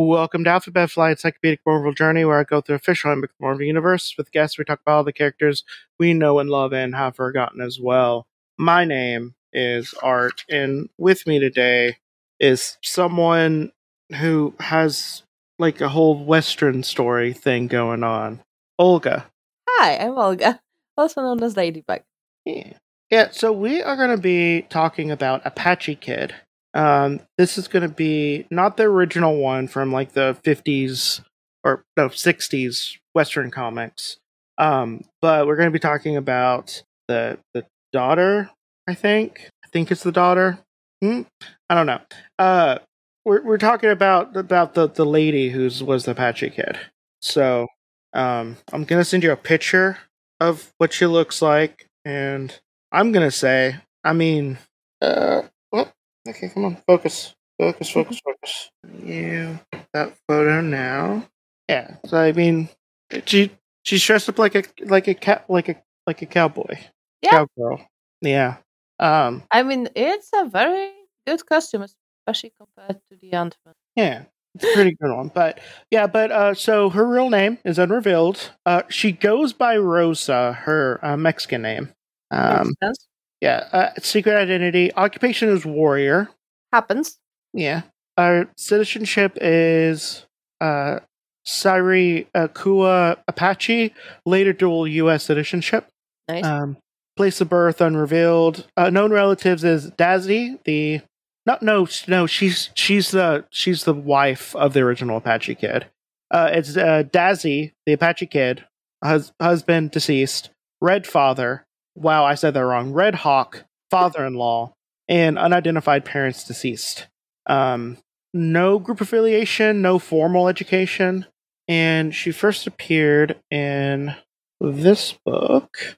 Welcome to Alphabet Flight Encyclopedic Marvel Journey, where I go through official and Marvel Universe. With guests, we talk about all the characters we know and love and have forgotten as well. My name is Art, and with me today is someone who has like a whole Western story thing going on. Olga. Hi, I'm Olga, also known as Ladybug. Yeah. Yeah, so we are going to be talking about Apache Kid. Um, this is going to be not the original one from like the 50s or no 60s Western comics, um, but we're going to be talking about the the daughter. I think I think it's the daughter. Hmm? I don't know. Uh, we're we're talking about about the the lady who's was the Apache Kid. So um, I'm gonna send you a picture of what she looks like, and I'm gonna say, I mean, uh, okay, come on, focus, focus, focus, focus. You that photo now. Yeah, so I mean, she she's dressed up like a like a cat like a like a cowboy, Yeah. cowgirl. Yeah. Um. I mean, it's a very good costume, especially compared to the Ant Man. Yeah. It's a pretty good one, but yeah, but uh, so her real name is unrevealed. Uh, she goes by Rosa, her uh, Mexican name. Um, Makes sense. Yeah, uh, secret identity, occupation is warrior. Happens. Yeah. Our citizenship is uh Chiricahua Apache, later dual US citizenship. Nice. Um place of birth unrevealed. Uh, known relatives is Dazzy, the not no no, she's she's the she's the wife of the original Apache kid. Uh it's uh Dazzy, the Apache kid, hus- husband deceased, Red father. Wow, I said that wrong. Red Hawk, father-in-law, and unidentified parents deceased. Um, no group affiliation, no formal education, and she first appeared in this book,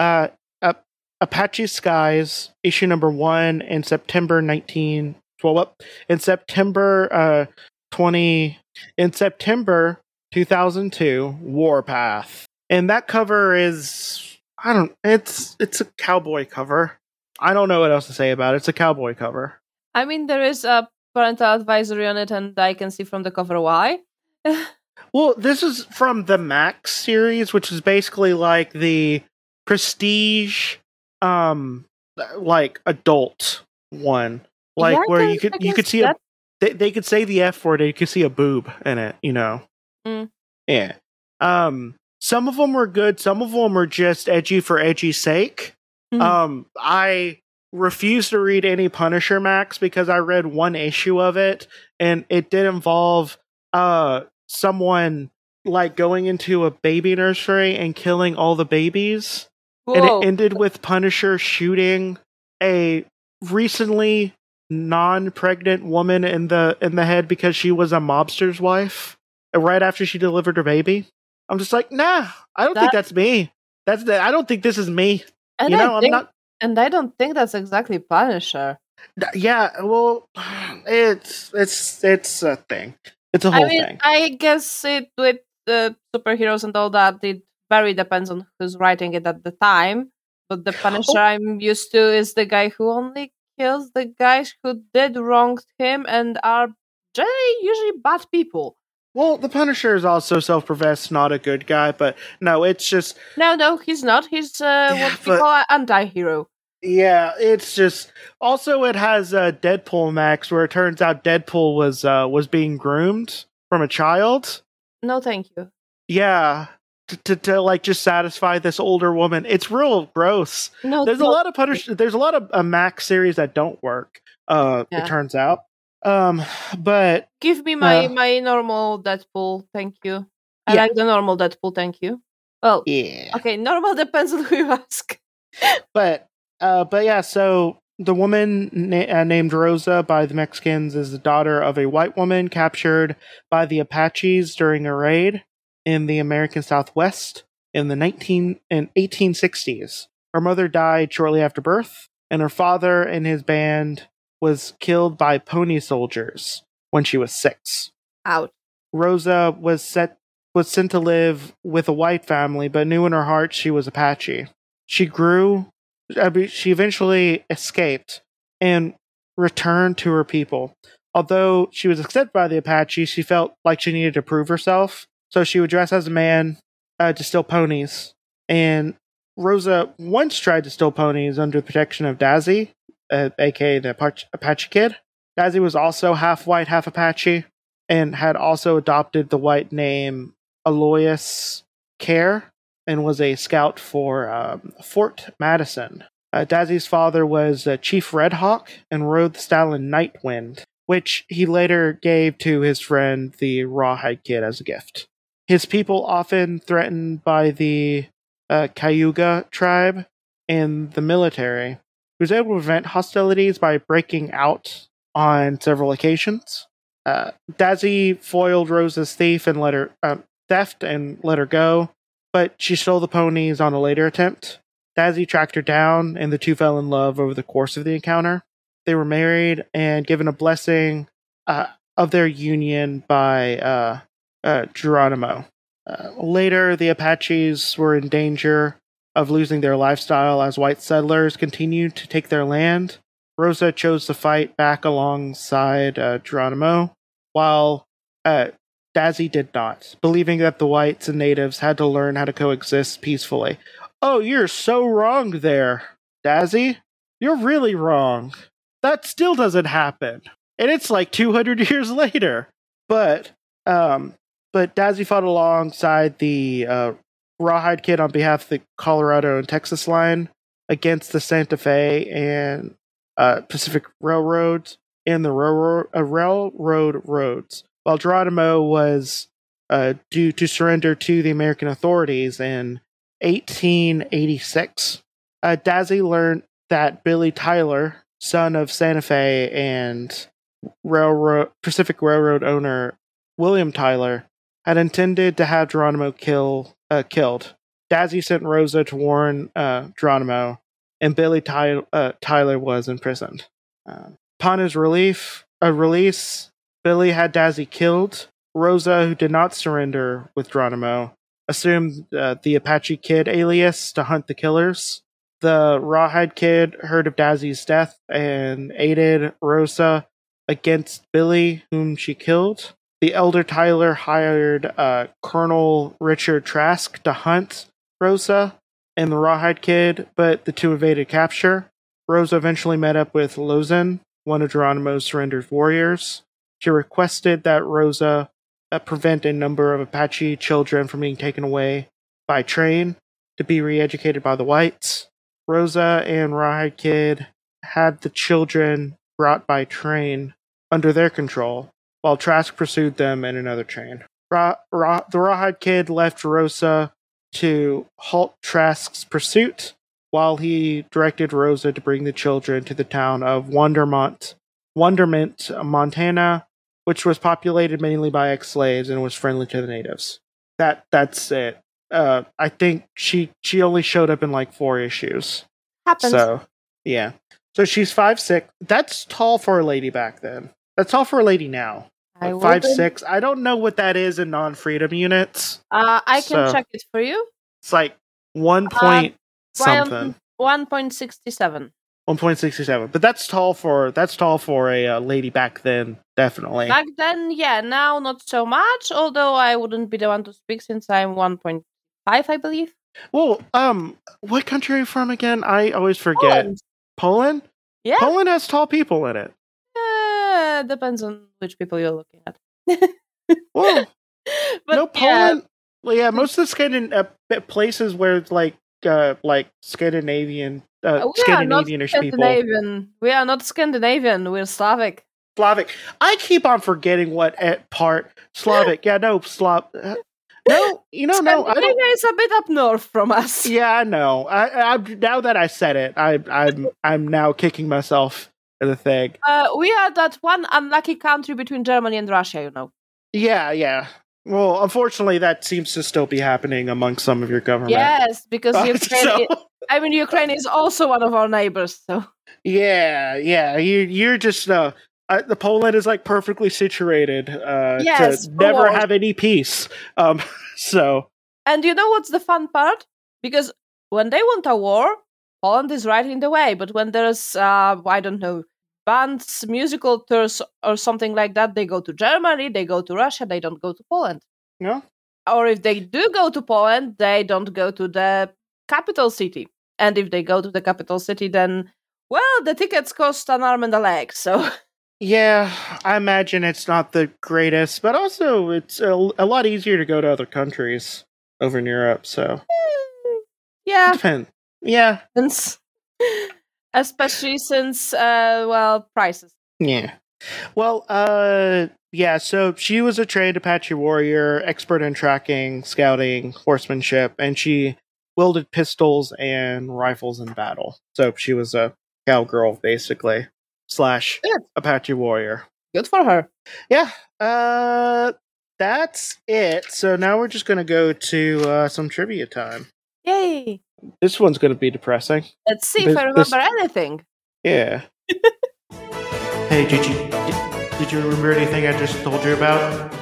uh, Ap- Apache Skies, issue number one in September nineteen. Well, up in September uh twenty in September two thousand two, Warpath, and that cover is I don't. It's it's a cowboy cover. I don't know what else to say about it. It's a cowboy cover. I mean, there is a parental advisory on it, and I can see from the cover why. Well, this is from the Max series, which is basically like the prestige, um, like adult one, like Yeah, where you could you could see a they, they could say the F word, and you could see a boob in it. You know. Mm. Yeah. Um. Some of them were good. Some of them were just edgy for edgy's sake. Mhm. Um. I refuse to read any Punisher Max because I read one issue of it, and it did involve uh someone like going into a baby nursery and killing all the babies and it ended with Punisher shooting a recently non-pregnant woman in the in the head because she was a mobster's wife right after she delivered her baby. I'm just like, nah, I don't think that's me. That's the, I don't think this is me. and you know, I I'm not. and I don't think that's exactly Punisher. Yeah, well, it's it's it's a thing. It's a I whole mean, thing. I guess it with the superheroes and all that, it very depends on who's writing it at the time. But the oh. Punisher Oh. I'm used to is the guy who only kills the guys who did wrong him and are generally usually bad people. Well, the Punisher is also self-professed not a good guy, but no, it's just No, no, he's not. He's uh, Yeah, what we call an anti-hero. Yeah, it's just also it has uh, Deadpool Max where it turns out Deadpool was uh, was being groomed from a child. No, thank you. Yeah, to, to to like just satisfy this older woman. It's real gross. No, There's a lot of Punisher. There's a lot of uh, Max series that don't work. Uh, Yeah. it turns out. Um, but Give me my Uh, my normal Deadpool, thank you. I Yeah. like the normal Deadpool, thank you. Well, yeah, okay, normal depends on who you ask. but uh, but yeah. So the woman na- uh, named Rosa by the Mexicans is the daughter of a white woman captured by the Apaches during a raid in the American Southwest. in the 19 and 1860s. Her mother died shortly after birth, and her father and his band was killed by pony soldiers when she was six. Out. Rosa was set was sent to live with a white family, but knew in her heart she was Apache. She grew. She eventually escaped and returned to her people. Although she was accepted by the Apache, she felt like she needed to prove herself. So she would dress as a man uh, to steal ponies. And Rosa once tried to steal ponies under the protection of Dazzy, uh, aka the Apache, Apache Kid. Dazzy was also half white, half Apache, and had also adopted the white name Aloysius Care and was a scout for um, Fort Madison. Uh, Dazzy's father was uh, Chief Red Hawk and rode the stallion Nightwind, which he later gave to his friend the Rawhide Kid as a gift. His people, often threatened by the uh, Cayuga tribe and the military, was able to prevent hostilities by breaking out on several occasions. Uh, Dazzy foiled Rosa's thief and let her uh, theft and let her go, but she stole the ponies on a later attempt. Dazzy tracked her down, and the two fell in love over the course of the encounter. They were married and given a blessing uh, of their union by uh, uh, Geronimo. Uh, later, the Apaches were in danger of losing their lifestyle as white settlers continued to take their land. Rosa chose to fight back alongside uh, Geronimo, while uh, Dazzy did not, believing that the whites and natives had to learn how to coexist peacefully. Oh, you're so wrong there, Dazzy. You're really wrong. That still doesn't happen. And it's like 200 years later. But, um, but Dazzy fought alongside the uh, Rawhide Kid on behalf of the Colorado and Texas line against the Santa Fe and uh, Pacific Railroads and the railroad, uh, railroad roads, while Geronimo was uh, due to surrender to the American authorities in 1886. Uh, Dazzy learned that Billy Tyler, son of Santa Fe and railroad Pacific Railroad owner William Tyler, had intended to have Geronimo kill uh, killed. Dazzy sent Rosa to warn uh, Geronimo, and Billy Ty- uh, Tyler was imprisoned. Uh, upon his relief, uh, release, Billy had Dazzy killed. Rosa, who did not surrender with Geronimo, assumed uh, the Apache Kid alias to hunt the killers. The Rawhide Kid heard of Dazzy's death and aided Rosa against Billy, whom she killed. The elder Tyler hired uh, Colonel Richard Trask to hunt Rosa and the Rawhide Kid, but the two evaded capture. Rosa eventually met up with Lozen, one of Geronimo's surrendered warriors. She requested that Rosa uh, prevent a number of Apache children from being taken away by train to be re educated by the whites. Rosa and Rawhide Kid had the children brought by train under their control, while Trask pursued them in another train. Ra- Ra- the Rawhide Kid left Rosa to halt Trask's pursuit, while he directed Rosa to bring the children to the town of Wondermont, Wonderment, Montana, which was populated mainly by ex-slaves and was friendly to the natives. That that's it. Uh, I think she she only showed up in like four issues. Happens. So yeah. So she's five six. That's tall for a lady back then. That's tall for a lady now. I five wouldn't- six. I don't know what that is in non freedom units. Uh, I can So- check it for you. It's like one point One- something. One point sixty-seven. One point sixty seven. But that's tall for that's tall for a uh, lady back then. Definitely. Back then, yeah. Now, not so much. Although I wouldn't be the one to speak since I'm one point five, I believe. well, um, what country are you from again? I always forget. Poland. Poland. Yeah. Poland has tall people in it. Uh, depends on which people you're looking at. Well, but no, yeah, Poland. Well, yeah, most of the Scandin- uh, places where it's like uh, like Scandinavian uh, we are not Scandinavianish people. Scandinavian. We are not Scandinavian. We're Slavic. Slavic. I keep on forgetting what at part Slavic. Yeah, no, Slav. uh, No, you know, no, I. Scandinavia is a bit up north from us. Yeah, I know. I, I now that I said it, I, I'm I'm now kicking myself the thing. Uh, we are that one unlucky country between Germany and Russia, you know. Yeah, yeah. Well, unfortunately, that seems to still be happening among some of your government. Yes, because Uh, Ukraine. so- i- I mean, Ukraine is also one of our neighbors. So yeah, yeah. You you're just uh, uh, the Poland is like perfectly situated uh, Yes, to never have any peace. Um, so And you know what's the fun part? Because when they want a war, Poland is right in the way. But when there's, uh, I don't know, bands, musical tours, or something like that, they go to Germany, they go to Russia, they don't go to Poland. no, Or if they do go to Poland, they don't go to the capital city. And if they go to the capital city, then, well, the tickets cost an arm and a leg. So, yeah, I imagine it's not the greatest, but also it's a, a lot easier to go to other countries over in Europe. So hmm. yeah. depend. Yeah, Since, especially since, uh, well, prices. Yeah. Well, uh yeah, so she was a trained Apache warrior, expert in tracking, scouting, horsemanship, and she wielded pistols and rifles in battle. So she was a cowgirl basically. Slash Good. Apache warrior. Good for her. Yeah. Uh that's it. So now we're just gonna go to uh some trivia time. Yay. This one's gonna be depressing. Let's see if I remember this- anything. Yeah. hey, did you did, did you remember anything I just told you about?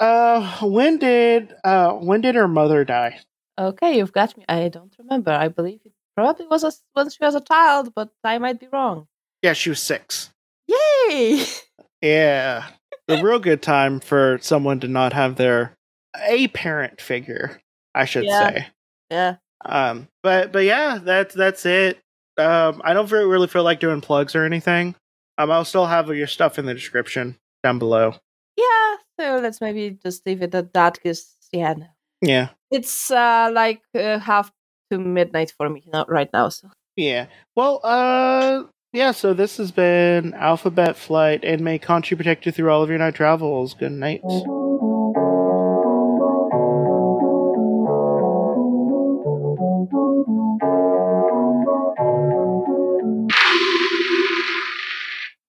Uh, when did uh when did her mother die? Okay, you've got me. I don't remember. I believe it probably was a, when she was a child, but I might be wrong. Yeah, she was six. Yay! Yeah, a real good time for someone to not have their a parent figure, I should Yeah. say. yeah. Um, but but yeah, that's that's it. Um, I don't really feel like doing plugs or anything. Um, I'll still have your stuff in the description down below. Yeah, so let's maybe just leave it at that because, yeah, no. Yeah. it's uh, like uh, half to midnight for me now, right now. So Yeah. Well, uh, yeah, so this has been Alphabet Flight, and may Conchu protect you through all of your night travels. Good night.